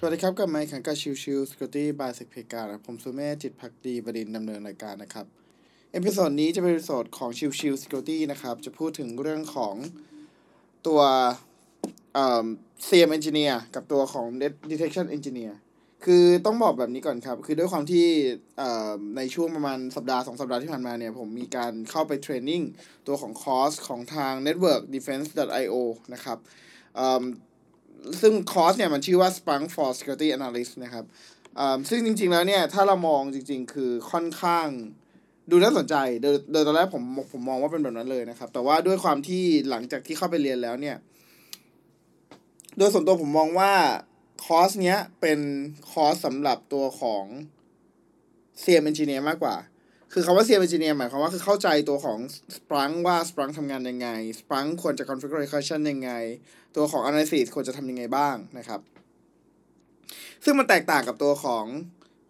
สวัสดีครับกับไมค์ขังกับ Chill Chill Security by SECPlayground ผมสุเมธจิตภักดีบดินทร์ ดำเนินรายการนะครับ episode นี้จะเป็น episode ของ Chill Chill Security นะครับ จะพูดถึงเรื่องของตัวเอ่อ SIEM Engineer กับตัวของ Detection Engineer คือต้องบอกแบบนี้ก่อนครับ คือด้วยความที่เอ่อในช่วงประมาณสัปดาห์สองสัปดาห์ที่ผ่านมาเนี่ย ผมมีการเข้าไป training ตัวของคอร์สของทาง network defense io นะครับ ซึ่งคอร์สเนี่ยมันชื่อว่า Splunk for Security Analyst นะครับซึ่งจริง ๆ แล้วเนี่ย ถ้าเรามองจริง ๆ คือค่อนข้างดูน่าสนใจ โดยโดยตอนแรกผมผมมองว่าเป็นแบบนั้นเลยนะครับ แต่ว่าด้วยความที่หลังจากที่เข้าไปเรียนแล้วเนี่ย โดยส่วนตัวผมมองว่าคอร์สเนี้ยเป็นคอร์สสำหรับตัวของ CM Engineer มากกว่า คือคำว่า CM Engineer หมายความว่าคือเข้าใจตัวของ Splunk ว่า Splunk ทำงานยังไง Splunk ควรจะ configuration ยังไง ตัวของ analysis ควรจะทำยังไงบ้างนะครับ ซึ่งมันแตกต่างกับตัวของ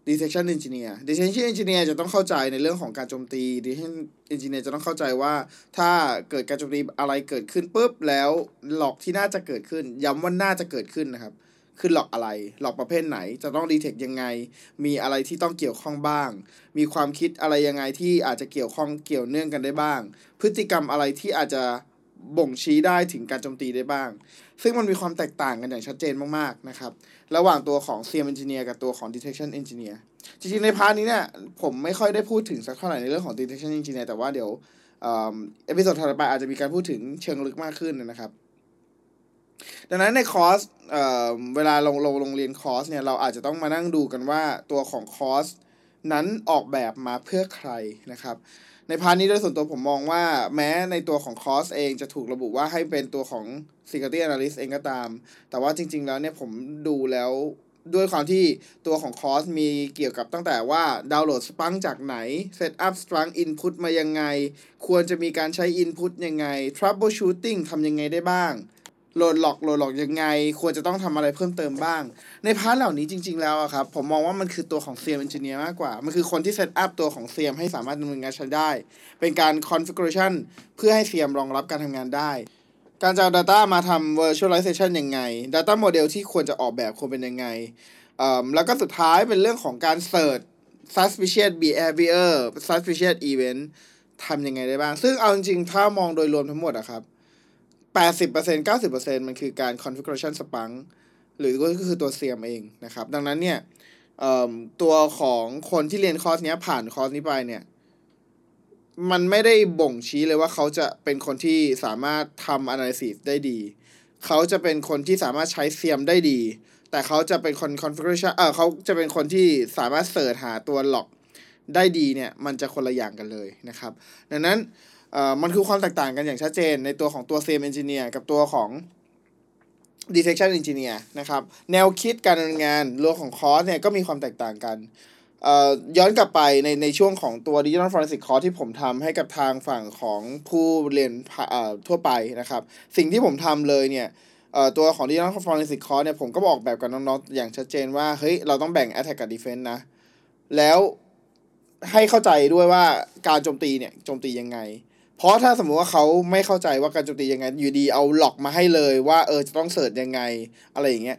detection engineer detection engineer จะต้องเข้าใจในเรื่องของการโจมตี detection engineer จะต้องเข้าใจว่าถ้าเกิดการโจมตีอะไรเกิดขึ้นปุ๊บแล้วหลอกที่น่าจะเกิดขึ้น ย้ำว่าน่าจะเกิดขึ้นนะครับ คือหลอกอะไร หลอกประเภทไหน จะต้องดีเทคยังไง มีอะไรที่ต้องเกี่ยวข้องบ้าง มีความคิดอะไรยังไงที่อาจจะเกี่ยวข้องเกี่ยวเนื่องกันได้บ้าง พฤติกรรมอะไรที่อาจจะบ่งชี้ได้ถึงการโจมตีได้บ้าง ซึ่งมันมีความแตกต่างกันอย่างชัดเจนมากๆนะครับ ระหว่างตัวของ SIEM Engineer กับตัวของ Detection Engineer จริงๆ ใน part นี้เนี่ยผมไม่ค่อยได้พูดถึงสักเท่าไหร่ในเรื่องของ Detection Engineer แต่ว่าเดี๋ยว episode ถัดไปอาจจะมีการพูดถึงเชิงลึกมากขึ้นนะครับ ดังนั้นในคอร์สเอ่อเวลาลงลงลงเรียนคอร์สเนี่ยเราอาจจะต้องมานั่งดูกันว่าตัวของคอร์สนั้นออกแบบมาเพื่อใครนะครับ ใน part นี้โดยส่วนตัวผมมองว่าแม้ในตัวของคอร์สเองจะถูกระบุว่าให้เป็นตัวของ Security Analyst เองก็ตาม แต่ว่าจริง ๆ แล้วเนี่ยผมดูแล้วด้วยความที่ตัวของคอร์สมีเกี่ยวกับตั้งแต่ว่าดาวน์โหลด Splunk จากไหน setup Splunk input มายังไง ควรจะมีการใช้ input ยังไง troubleshooting ทำยังไงได้บ้าง โหลด log โหลด log ยังไง ควรจะต้องทำอะไรเพิ่มเติมบ้าง ใน part เหล่านี้จริง ๆ แล้วอะครับ ผมมองว่ามันคือตัวของ SIEM Engineer มากกว่า มันคือคนที่ setup ตัวของ CM ให้สามารถดำเนินงานใช้ได้ เป็นการ configuration เพื่อให้ CM รองรับการทำงานได้ การจะเอา Data มาทำ visualization ยังไง Data Model ที่ควรจะออกแบบควรเป็นยังไงแล้วก็สุดท้ายเป็นเรื่องของการ search suspicious behavior suspicious event ทำยังไงได้บ้าง ซึ่งเอาจริงๆถ้ามองโดยรวมทั้งหมดอะครับ 80% 90%มันคือการ configuration spunk หรือก็คือตัว CM เองนะครับ ดังนั้นเนี่ยตัวของคนที่เรียนคอร์สนี้ผ่านคอร์สนี้ไปเนี่ย มันไม่ได้บ่งชี้เลยว่าเขาจะเป็นคนที่สามารถทำ analysis ได้ดี เขาจะเป็นคนที่สามารถใช้ CM ได้ดี แต่เขาจะเป็นคน configuration เออเขาจะเป็นคนที่สามารถเสิร์ชหาตัวหลอกได้ดีเนี่ย มันจะคนละอย่างกันเลยนะครับ ดังนั้น มันคือความแตกต่างกันอย่างชัดเจน ในตัวของตัว CM Engineer กับตัวของ Detection Engineer นะครับ แนวคิดการดำเนินงานรวมของคอร์สเนี่ยก็มีความแตกต่างกันย้อนกลับไปในในช่วงของตัว Digital Forensic Course ที่ผมทำให้กับทางฝั่งของผู้เรียนทั่วไปนะครับ สิ่งที่ผมทำเลยเนี่ยตัวของ Digital Forensic Course เนี่ยผมก็บอกแบบกับน้องๆ อย่างชัดเจนว่า เฮ้ย เราต้องแบ่ง Attack กับ Defense นะ แล้วให้เข้าใจด้วยว่าการโจมตีเนี่ยโจมตียังไง เพราะถ้าสมมุติว่าเขาไม่เข้าใจว่าการโจมตียังไง อยู่ดีเอาหลอกมาให้เลยว่าเออจะต้องเสิร์ชยังไงอะไรอย่างเงี้ย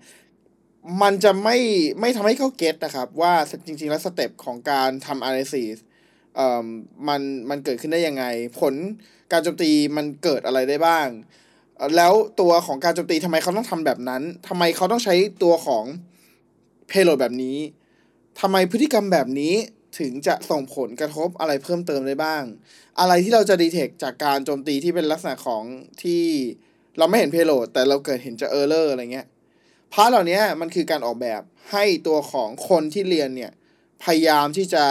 มันจะไม่ไม่ทำให้เขาเก็ตนะครับ ว่าจริง ๆ แล้วสเต็ปของการทำ analysis เอ่อมันมันเกิดขึ้นได้ยังไง ผลการโจมตีมันเกิดอะไรได้บ้าง แล้วตัวของการโจมตีทำไมเขาต้องทำแบบนั้นทำไมเขาต้องใช้ตัวของ payload แบบนี้ทำไมพฤติกรรมแบบนี้ ถึงจะส่งผลกระทบอะไรเพิ่มเติมได้บ้าง อะไรที่เราจะ detect จากการโจมตีที่เป็นลักษณะของที่เราไม่เห็น payload แต่เราเกิดเห็นจะ error อะไรเงี้ย part เหล่านี้มันคือการออกแบบให้ตัวของคนที่เรียนเนี่ยพยายามที่จะ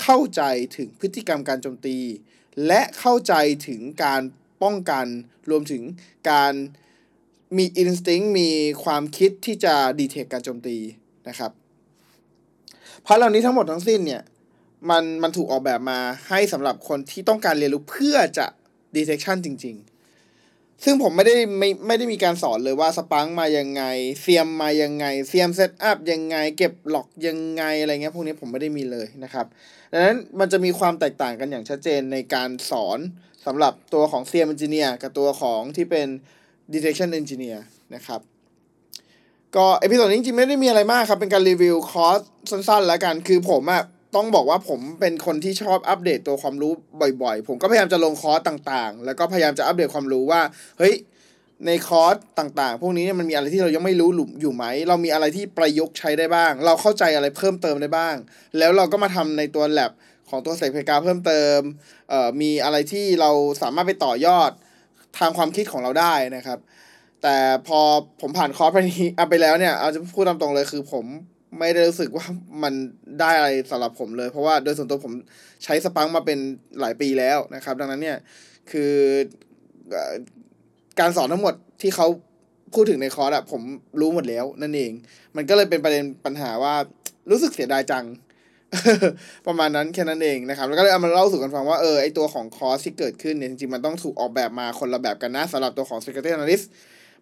เข้าใจถึงพฤติกรรมการโจมตี และเข้าใจถึงการป้องกันรวมถึงการมี instinct มีความคิดที่จะ detect การโจมตีนะครับ part เหล่านี้ทั้งหมดทั้งสิ้นเนี่ย มันมันถูกออกแบบมาให้สำหรับคนที่ต้องการเรียนรู้เพื่อจะ detection จริง ๆ ซึ่งผมไม่ได้ไม่ไม่ได้มีการสอนเลยว่า Splunk มายังไง SIEM มายังไง SIEM setup ยังไง เก็บ log ยังไงอะไรเงี้ยพวกนี้ผมไม่ได้มีเลยนะครับดังนั้นมันจะมีความแตกต่างกันอย่างชัดเจนในการสอนสำหรับตัวของ SIEM Engineer กับตัวของที่เป็น Detection Engineer นะครับก็ episode นี้จริงๆไม่ได้มีอะไรมากครับ เป็นการรีวิวคอร์สสั้นๆ แล้วกัน คือผมอะ ต้องบอกว่าผมเป็นคนที่ชอบอัปเดตตัวความรู้บ่อยๆ ผมก็พยายามจะลงคอร์สต่างๆ แล้วก็พยายามจะอัปเดตความรู้ว่า เฮ้ย ในคอร์สต่างๆ พวกนี้มันมีอะไรที่เรายังไม่รู้หลุมอยู่ไหม เรามีอะไรที่ประยุกต์ใช้ได้บ้าง เราเข้าใจอะไรเพิ่มเติมได้บ้าง แล้วเราก็มาทำในตัว lab ของตัวเสกเพกาเพิ่มเติม เอ่อ มีอะไรที่เราสามารถไปต่อยอดทางความคิดของเราได้นะครับ แต่พอผมผ่านคอร์สไปนี้อะไปแล้วเนี่ย เอาจะพูดตามตรงเลยคือผม ไม่ได้รู้สึกว่ามันได้อะไรสำหรับผมเลย เพราะว่าโดยส่วนตัวผมใช้สปังมาเป็นหลายปีแล้วนะครับ ดังนั้นเนี่ยคือการสอนทั้งหมดที่เขาพูดถึงในคอร์สอะผมรู้หมดแล้วนั่นเอง มันก็เลยเป็นประเด็นปัญหาว่ารู้สึกเสียดายจัง ประมาณนั้นแค่นั้นเองนะครับ แล้วก็เลยเอามาเล่าสู่กันฟังว่าเออไอตัวของคอร์สที่เกิดขึ้นเนี่ยจริงๆมันต้องถูกออกแบบมาคนละแบบกันนะสำหรับตัวของ Security Analyst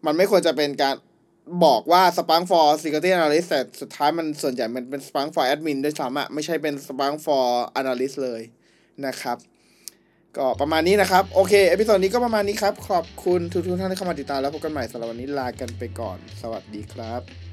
มันไม่ควรจะเป็นการ บอกว่าสปังฟอร์ซิ c u r i t y Analyst แต่สุดท้ายมันส่วนใหญ่มันเป็น Splunk for Admin ด้วยซ้ำอะไม่ใช่เป็น Splunk for Analyst เลยนะครับ ก็ประมาณนี้นะครับ โอเค episode นี้ก็ประมาณนี้ครับ ขอบคุณทุกๆท่านที่เข้ามาติดตามแล้วพบกันใหม่สำหรับวันนี้ลากันไปก่อน สวัสดีครับ